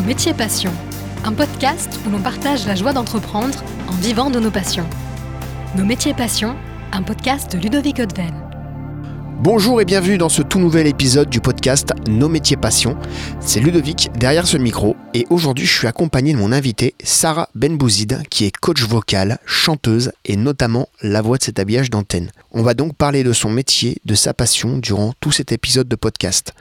Nos métiers passions, un podcast où l'on partage la joie d'entreprendre en vivant de nos passions. Nos métiers passions, un podcast de Ludovic Odven. Bonjour et bienvenue dans ce tout nouvel épisode du podcast Nos métiers passions. C'est Ludovic derrière ce micro et aujourd'hui je suis accompagné de mon invité Sarah Benbouzid qui est coach vocal, chanteuse et notamment la voix de cet habillage d'antenne. On va donc parler de son métier, de sa passion durant tout cet épisode de podcast.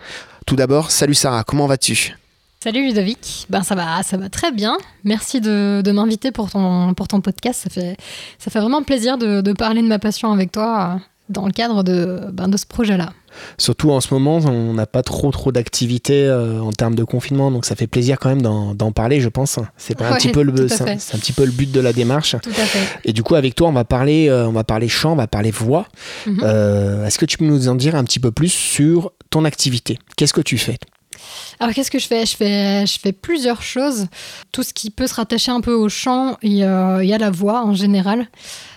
Tout d'abord, salut Sarah, comment vas-tu? Salut Ludovic, ben ça va, ça va très bien. Merci de, de m'inviter pour ton, pour ton podcast. Ça fait, ça fait vraiment plaisir de, de parler de ma passion avec toi euh, dans le cadre de, ben, de ce projet-là. Surtout en ce moment, on n'a pas trop trop d'activités euh, en termes de confinement, donc ça fait plaisir quand même d'en parler, je pense. C'est pas un petit peu le, c'est un, petit peu le but de la démarche. Tout à fait. Et du coup, avec toi, on va parler, euh, on va parler chant, on va parler voix. Mhm. Euh, Est-ce que tu peux nous en dire un petit peu plus sur ton activité? Qu'est-ce que tu fais? Alors qu'est-ce que je fais? Je, fais je fais plusieurs choses. Tout ce qui peut se rattacher un peu au chant et, euh, et à la voix en général.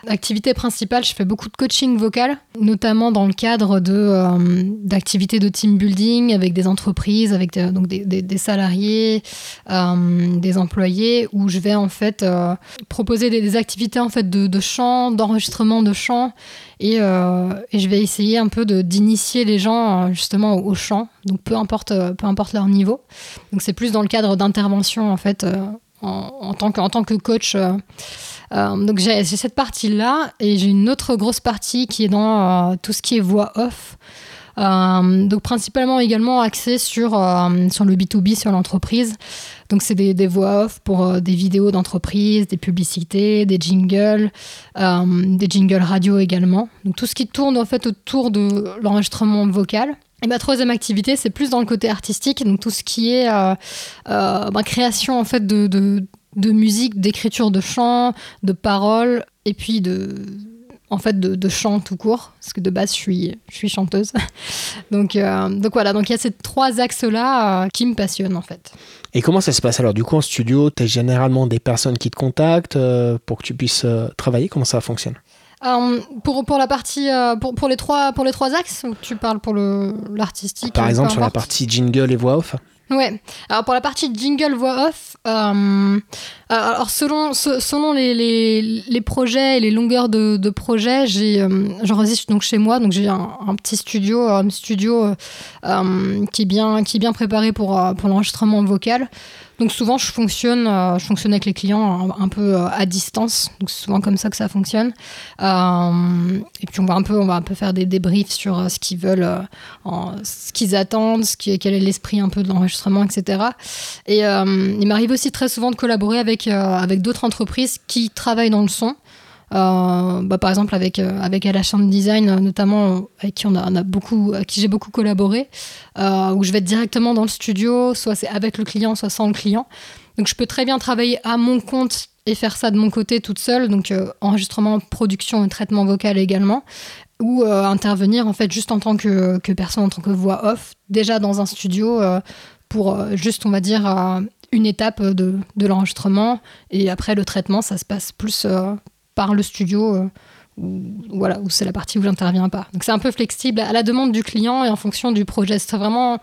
Activité principale, je fais beaucoup de coaching vocal, notamment dans le cadre de, euh, d'activités de team building avec des entreprises, avec des, donc des, des- salariés, euh, des employés, où je vais en fait euh, proposer des, activités en fait de, de chant, d'enregistrement de chant, et, euh, et je vais essayer un peu d'initier les gens euh, justement au, chant, donc euh, peu importe leur niveau. Donc c'est plus dans le cadre d'intervention en fait euh, en, tant que, en tant que coach. euh. Euh, donc j'ai, cette partie-là et j'ai une autre grosse partie qui est dans tout ce qui est voix off. Donc principalement également axé sur, sur le B2B, sur l'entreprise. Donc c'est des, des voix off pour des vidéos d'entreprise, des publicités, des jingles, des jingles radio également. Donc tout ce qui tourne en fait autour de l'enregistrement vocal. Et ma troisième activité, c'est plus dans le côté artistique, donc tout ce qui est euh, euh, création en fait de, musique, d'écriture de chants, de paroles, et puis de en fait de, chant tout court, parce que de base je suis, je suis chanteuse. donc, euh, donc voilà, donc il y a ces trois axes-là qui me passionnent en fait. Et comment ça se passe alors Du coup, en studio, tu as généralement des personnes qui te contactent pour que tu puisses travailler? Comment ça fonctionne? Euh, pour, pour la partie euh, pour, pour les trois pour les trois axes ou tu parles pour le l'artistique Par peu exemple, sur la partie jingle et voix off Ouais. Alors pour la partie jingle voix off, euh, alors selon se- selon les, les, les projets et les longueurs de, de projets, j'ai euh, j'enregistre donc chez moi, donc j'ai un, un petit studio, un studio euh, euh, qui est bien qui est bien préparé pour euh, pour l'enregistrement vocal. Donc souvent je fonctionne euh, je fonctionne avec les clients un, peu euh, à distance, donc c'est souvent comme ça que ça fonctionne. Euh, et puis on va un peu on va un peu faire des débriefs sur ce qu'ils veulent en- ce qu'ils attendent, ce quel est l'esprit un peu de l'enregistrement, etc. Et il m'arrive aussi très souvent de collaborer avec, avec d'autres entreprises qui travaillent dans le son. Euh, bah, par exemple avec euh, avec Alachand Design euh, notamment avec qui on a, beaucoup avec qui j'ai beaucoup collaboré où je vais directement dans le studio soit c'est avec le client soit sans le client donc je peux très bien travailler à mon compte et faire ça de mon côté toute seule donc enregistrement production et traitement vocal également ou intervenir en fait juste en tant que, que personne, en tant que voix off, déjà dans un studio pour juste, on va dire, une étape de, de l'enregistrement. Et après, le traitement, ça se passe plus par le studio, euh, où, voilà, où c'est la partie où j'interviens pas. Donc c'est un peu flexible à la demande du client et en fonction du projet. C'est vraiment,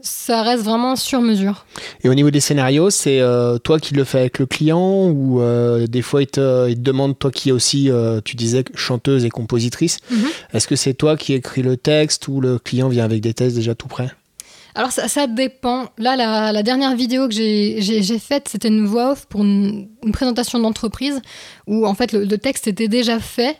ça reste vraiment sur mesure. Et au niveau des scénarios, c'est euh, toi qui le fais avec le client ou euh, des fois il te, il te demande, toi qui es aussi, euh, tu disais, chanteuse et compositrice, Mhm. est-ce que c'est toi qui écris le texte ou le client vient avec des textes déjà tout prêts? Alors ça, ça dépend. Là, la, la dernière vidéo que j'ai- faite, c'était une voix off pour une, une présentation d'entreprise où en fait le, texte était déjà fait.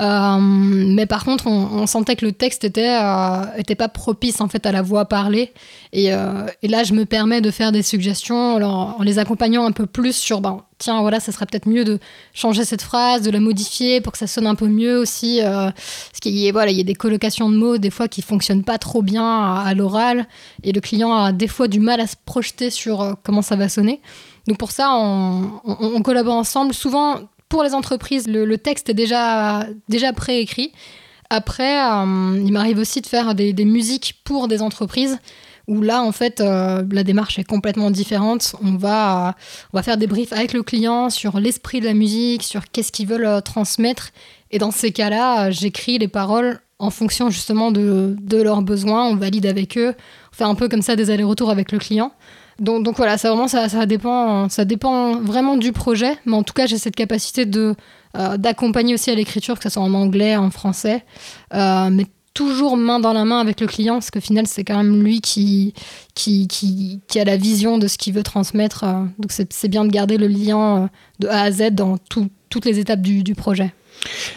Euh, mais par contre, on, sentait que le texte était, euh, était pas propice en fait à la voix parlée. Et, euh, et là, je me permets de faire des suggestions alors, en les accompagnant un peu plus sur, ben, tiens, voilà, ça serait peut-être mieux de changer cette phrase, de la modifier pour que ça sonne un peu mieux aussi. parce qu'il y, a- voilà, il y a des colocations de mots des fois qui fonctionnent pas trop bien à, l'oral et le client a des fois du mal à se projeter sur comment ça va sonner. Donc pour ça, on, on- on collabore ensemble. Souvent, pour les entreprises, le, texte est déjà, déjà préécrit. Après, euh, il m'arrive aussi de faire des, musiques pour des entreprises où là, en fait, euh, la démarche est complètement différente. On va, on va faire des briefs avec le client sur l'esprit de la musique, sur qu'est-ce qu'ils veulent euh, transmettre. Et dans ces cas-là, euh, j'écris les paroles en fonction justement de, de leurs besoins. On valide avec eux faire un peu comme ça des allers-retours avec le client. Donc, voilà, ça vraiment ça, ça, dépend, ça dépend vraiment du projet, mais en tout cas j'ai cette capacité de d'accompagner aussi à l'écriture, que ce soit en anglais, en français, mais toujours main dans la main avec le client, parce qu'au final, c'est quand même lui qui, qui, qui, qui, a la vision de ce qu'il veut transmettre. Euh, donc, c'est bien de garder le lien euh, de A à Z dans toutes les étapes du, du, projet.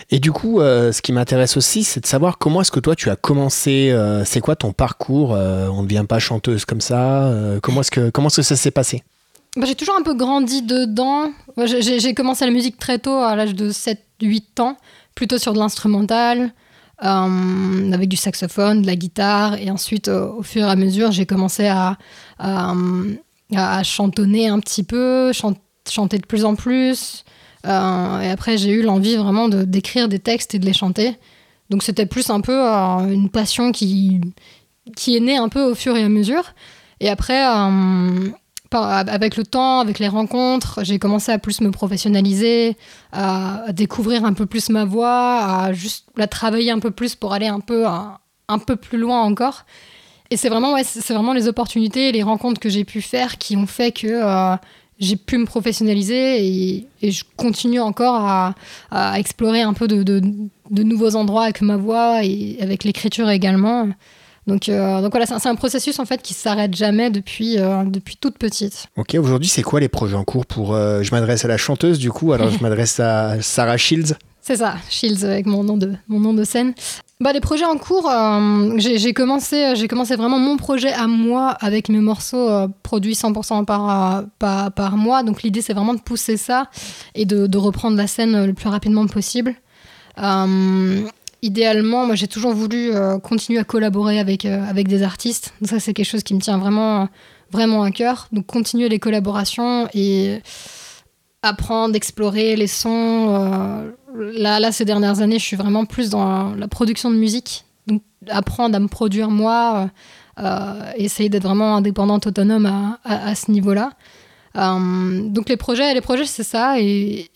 Et du coup, euh, ce qui m'intéresse aussi, c'est de savoir comment est-ce que toi, tu as commencé, c'est quoi ton parcours On ne devient pas chanteuse comme ça Comment est-ce que, est que ça s'est passé? Bah, J'ai toujours un peu grandi dedans. J'ai commencé la musique très tôt, à l'âge de 7-8 ans, plutôt sur de l'instrumental. Euh, avec du saxophone, de la guitare, et ensuite, au fur et à mesure, j'ai commencé à, à, chantonner un petit peu, chanter de plus en plus. Euh, et après, j'ai eu l'envie vraiment de, d'écrire des textes et de les chanter. Donc c'était plus un peu euh, une passion qui, qui est née un peu au fur et à mesure. Et après, avec le temps, avec les rencontres, j'ai commencé à plus me professionnaliser, à, découvrir un peu plus ma voix, à juste la travailler un peu plus pour aller un peu, un, peu plus loin encore. Et c'est vraiment, ouais, c'est vraiment les opportunités, les rencontres que j'ai pu faire qui ont fait que euh, j'ai pu me professionnaliser et, je continue encore à, explorer un peu de, de, nouveaux endroits avec ma voix et avec l'écriture également. Donc, euh, donc voilà, c'est un processus en fait qui s'arrête jamais depuis, euh, depuis toute petite. Ok, aujourd'hui, c'est quoi les projets en cours pour euh, Je m'adresse à la chanteuse du coup, alors je m'adresse à Sarah Shields. C'est ça, Shields avec mon nom de, mon nom de scène. Bah, les projets en cours, j'ai commencé, j'ai commencé vraiment mon projet à moi avec mes morceaux produits 100% par, par, mois. Donc l'idée, c'est vraiment de pousser ça et de, reprendre la scène le plus rapidement possible idéalement, moi j'ai toujours voulu euh, continuer à collaborer avec, euh, avec des artistes. Donc ça c'est quelque chose qui me tient vraiment, vraiment à cœur. Donc continuer les collaborations et apprendre, explorer les sons. Euh, là, là, ces dernières années, je suis vraiment plus dans la production de musique. Donc apprendre à me produire moi, essayer d'être vraiment indépendante, autonome à, à, ce niveau-là. donc les projets, les projets c'est ça. et,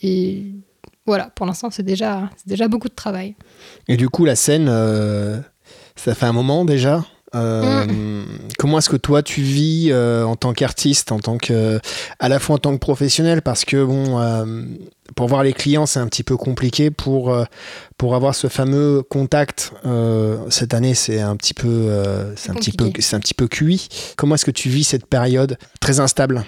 voilà, pour l'instant, c'est déjà, déjà beaucoup de travail. Et du coup, la scène, euh, ça fait un moment déjà? Euh, mm. Comment est-ce que toi tu vis euh, en tant qu'artiste, en tant que, à la fois en tant que professionnel, parce que bon, pour voir les clients c'est un petit peu compliqué pour pour avoir ce fameux contact. cette année c'est un petit peu c'est un petit peu c'est un petit peu cuit. Comment est-ce que tu vis cette période très instable?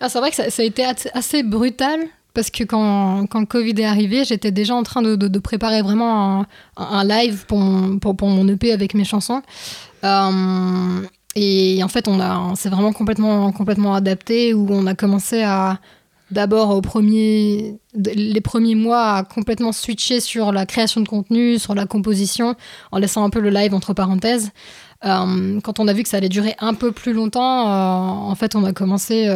Ah, c'est vrai que ça, ça, a été assez brutal parce que quand, quand le Covid est arrivé, j'étais déjà en train de, de, préparer vraiment un, un live pour mon, pour, pour, mon EP avec mes chansons. Euh, et en fait, on, a, on s'est vraiment complètement, complètement adapté, où on a commencé à, d'abord au premier, les premiers mois à complètement switcher sur la création de contenu, sur la composition, en laissant un peu le live entre parenthèses. Euh, quand on a vu que ça allait durer un peu plus longtemps, euh, en fait, on a commencé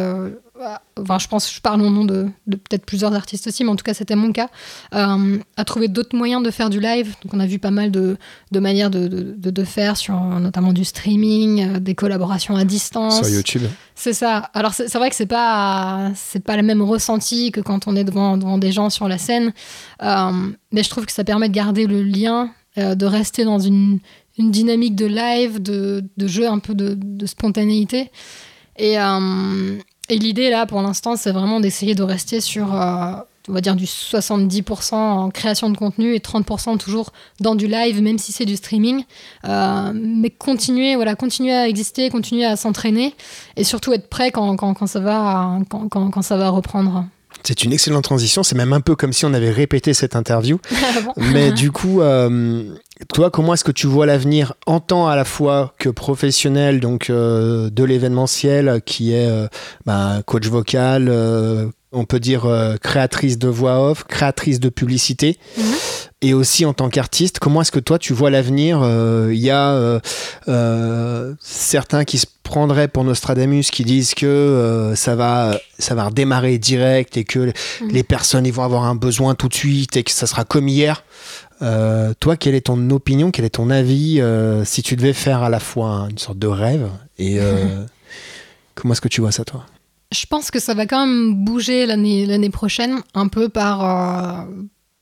enfin, je pense, je parle au nom de, peut-être plusieurs artistes aussi, mais en tout cas, c'était mon cas, euh, à trouver d'autres moyens de faire du live. Donc, on a vu pas mal de, manières de, de, faire, sur notamment du streaming, euh, des collaborations à distance. Sur YouTube. C'est ça. Alors, c'est vrai que c'est pas, c'est pas le même ressenti que quand on est devant, devant des gens sur la scène, euh, mais je trouve que ça permet de garder le lien, de rester dans une, une dynamique de live, de, de jeu, un peu de, spontanéité. Et, et l'idée, là, pour l'instant, c'est vraiment d'essayer de rester sur, euh, on va dire, du 70% en création de contenu et 30% toujours dans du live, même si c'est du streaming. Euh, mais continuer, voilà, continuer à exister, continuer à s'entraîner et surtout être prêt quand, quand, quand ça, va, quand, quand ça va reprendre. C'est une excellente transition. C'est même un peu comme si on avait répété cette interview. Ah Mais du coup, euh, toi, comment est-ce que tu vois l'avenir en tant à la fois que professionnel donc euh, de l'événementiel, qui est euh, bah, coach vocal, on peut dire créatrice de voix off, créatrice de publicité. Mhm et aussi en tant qu'artiste, comment est-ce que toi tu vois l'avenir Il euh, y a euh, euh, certains qui se prendraient pour Nostradamus qui disent que ça va ça va redémarrer direct et que mm. les personnes ils vont avoir un besoin tout de suite et que ça sera comme hier. Toi, quelle est ton opinion, quel est ton avis si tu devais faire à la fois une sorte de rêve et comment est-ce que tu vois ça toi? Je pense que ça va quand même bouger l'année prochaine un peu par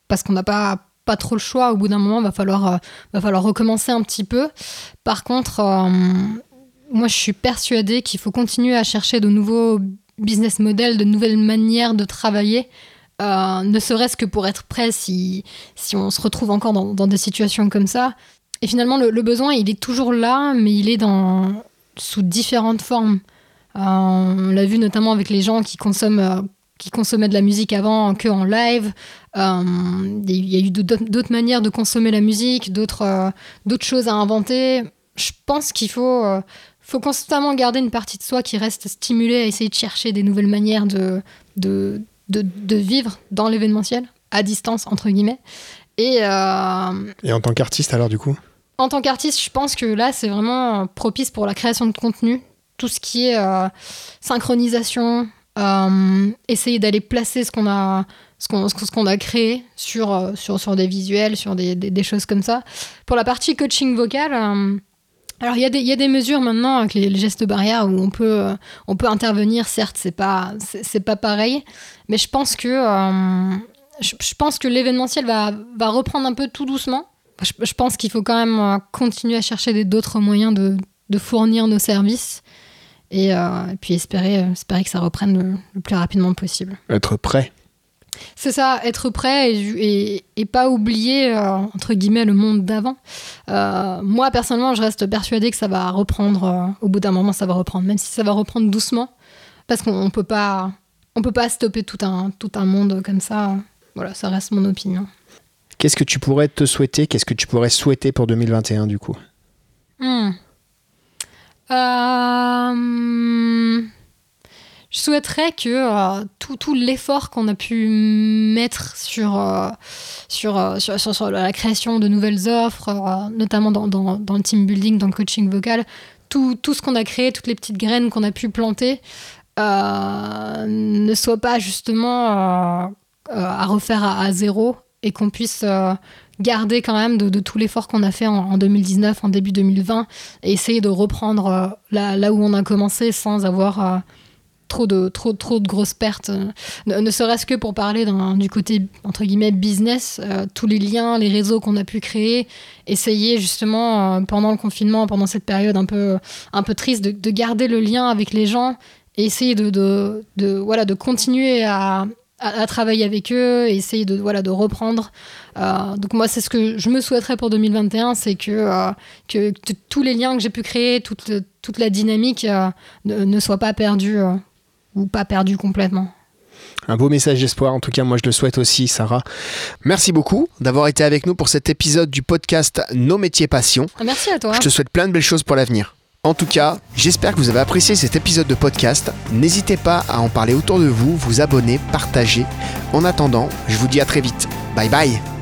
parce qu'on n'a pas pas trop le choix. Au bout d'un moment, va falloir, euh, va falloir recommencer un petit peu. Par contre, euh, moi, je suis persuadée qu'il faut continuer à chercher de nouveaux business models, de nouvelles manières de travailler, euh, ne serait-ce que pour être prêt si, si on se retrouve encore dans, des situations comme ça. Et finalement, le, besoin, il est toujours là, mais il est dans, sous différentes formes. Euh, on l'a vu notamment avec les gens qui consomment. Euh, qui consommaient de la musique avant que en live. Il y a eu d'autres manières de consommer la musique, d'autres choses à inventer. Je pense qu'il faut, faut constamment garder une partie de soi qui reste stimulée à essayer de chercher des nouvelles manières de, de, de vivre dans l'événementiel, à distance, entre guillemets. Et, euh, Et en tant qu'artiste, alors, du coup? En tant qu'artiste, je pense que là, c'est vraiment propice pour la création de contenu. Tout ce qui est euh, synchronisation, euh, essayer d'aller placer ce qu'on a, ce qu'on, ce qu'on a créé sur, sur, sur des visuels, sur des, des, des, choses comme ça. Pour la partie coaching vocal, alors il y, y, a des mesures maintenant avec les, gestes barrières où on peut, euh, on peut intervenir, certes c'est pas, c'est, pas pareil, mais je pense que, euh, je, pense que l'événementiel va, va reprendre un peu tout doucement. Je, pense qu'il faut quand même continuer à chercher des, d'autres moyens de, fournir nos services et, euh, puis espérer, espérer que ça reprenne le, plus rapidement possible. Être prêt. C'est ça, être prêt et, et, et pas oublier, euh, entre guillemets, le monde d'avant. Euh, moi, personnellement, je reste persuadée que ça va reprendre, euh, au bout d'un moment, ça va reprendre, même si ça va reprendre doucement, parce qu'on peut pas, on peut pas stopper tout un, tout un monde comme ça. Voilà, ça reste mon opinion. Qu'est-ce que tu pourrais te souhaiter Qu'est-ce que tu pourrais souhaiter pour 2021, du coup? Hmm. Je souhaiterais que euh, tout, tout l'effort qu'on a pu mettre sur, euh, euh, sur, sur, sur, la création de nouvelles offres, notamment dans, dans, dans, le team building, dans le coaching vocal, tout, tout ce qu'on a créé, toutes les petites graines qu'on a pu planter, ne soit pas justement à refaire à, zéro et qu'on puisse garder quand même de, tout l'effort qu'on a fait en, en, 2019, en début 2020, et essayer de reprendre là, là, où on a commencé sans avoir trop, de, trop, trop de grosses pertes. Ne, serait-ce que pour parler du côté, entre guillemets, business, euh, tous les liens, les réseaux qu'on a pu créer, essayer justement, euh, pendant le confinement, pendant cette période un peu, un peu triste, de, de garder le lien avec les gens et essayer de, de, voilà, de continuer à, à, travailler avec eux, essayer de, voilà, de reprendre. Euh, donc moi, c'est ce que je me souhaiterais pour 2021, c'est que, que, tous les liens que j'ai pu créer, toute, toute la dynamique ne, ne, soit pas perdue ou pas perdue complètement. Un beau message d'espoir, en tout cas moi je le souhaite aussi Sarah. Merci beaucoup d'avoir été avec nous pour cet épisode du podcast Nos métiers passion. Merci à toi. Je te souhaite plein de belles choses pour l'avenir. En tout cas, j'espère que vous avez apprécié cet épisode de podcast. N'hésitez pas à en parler autour de vous, vous abonner, partager. En attendant, je vous dis à très vite. Bye bye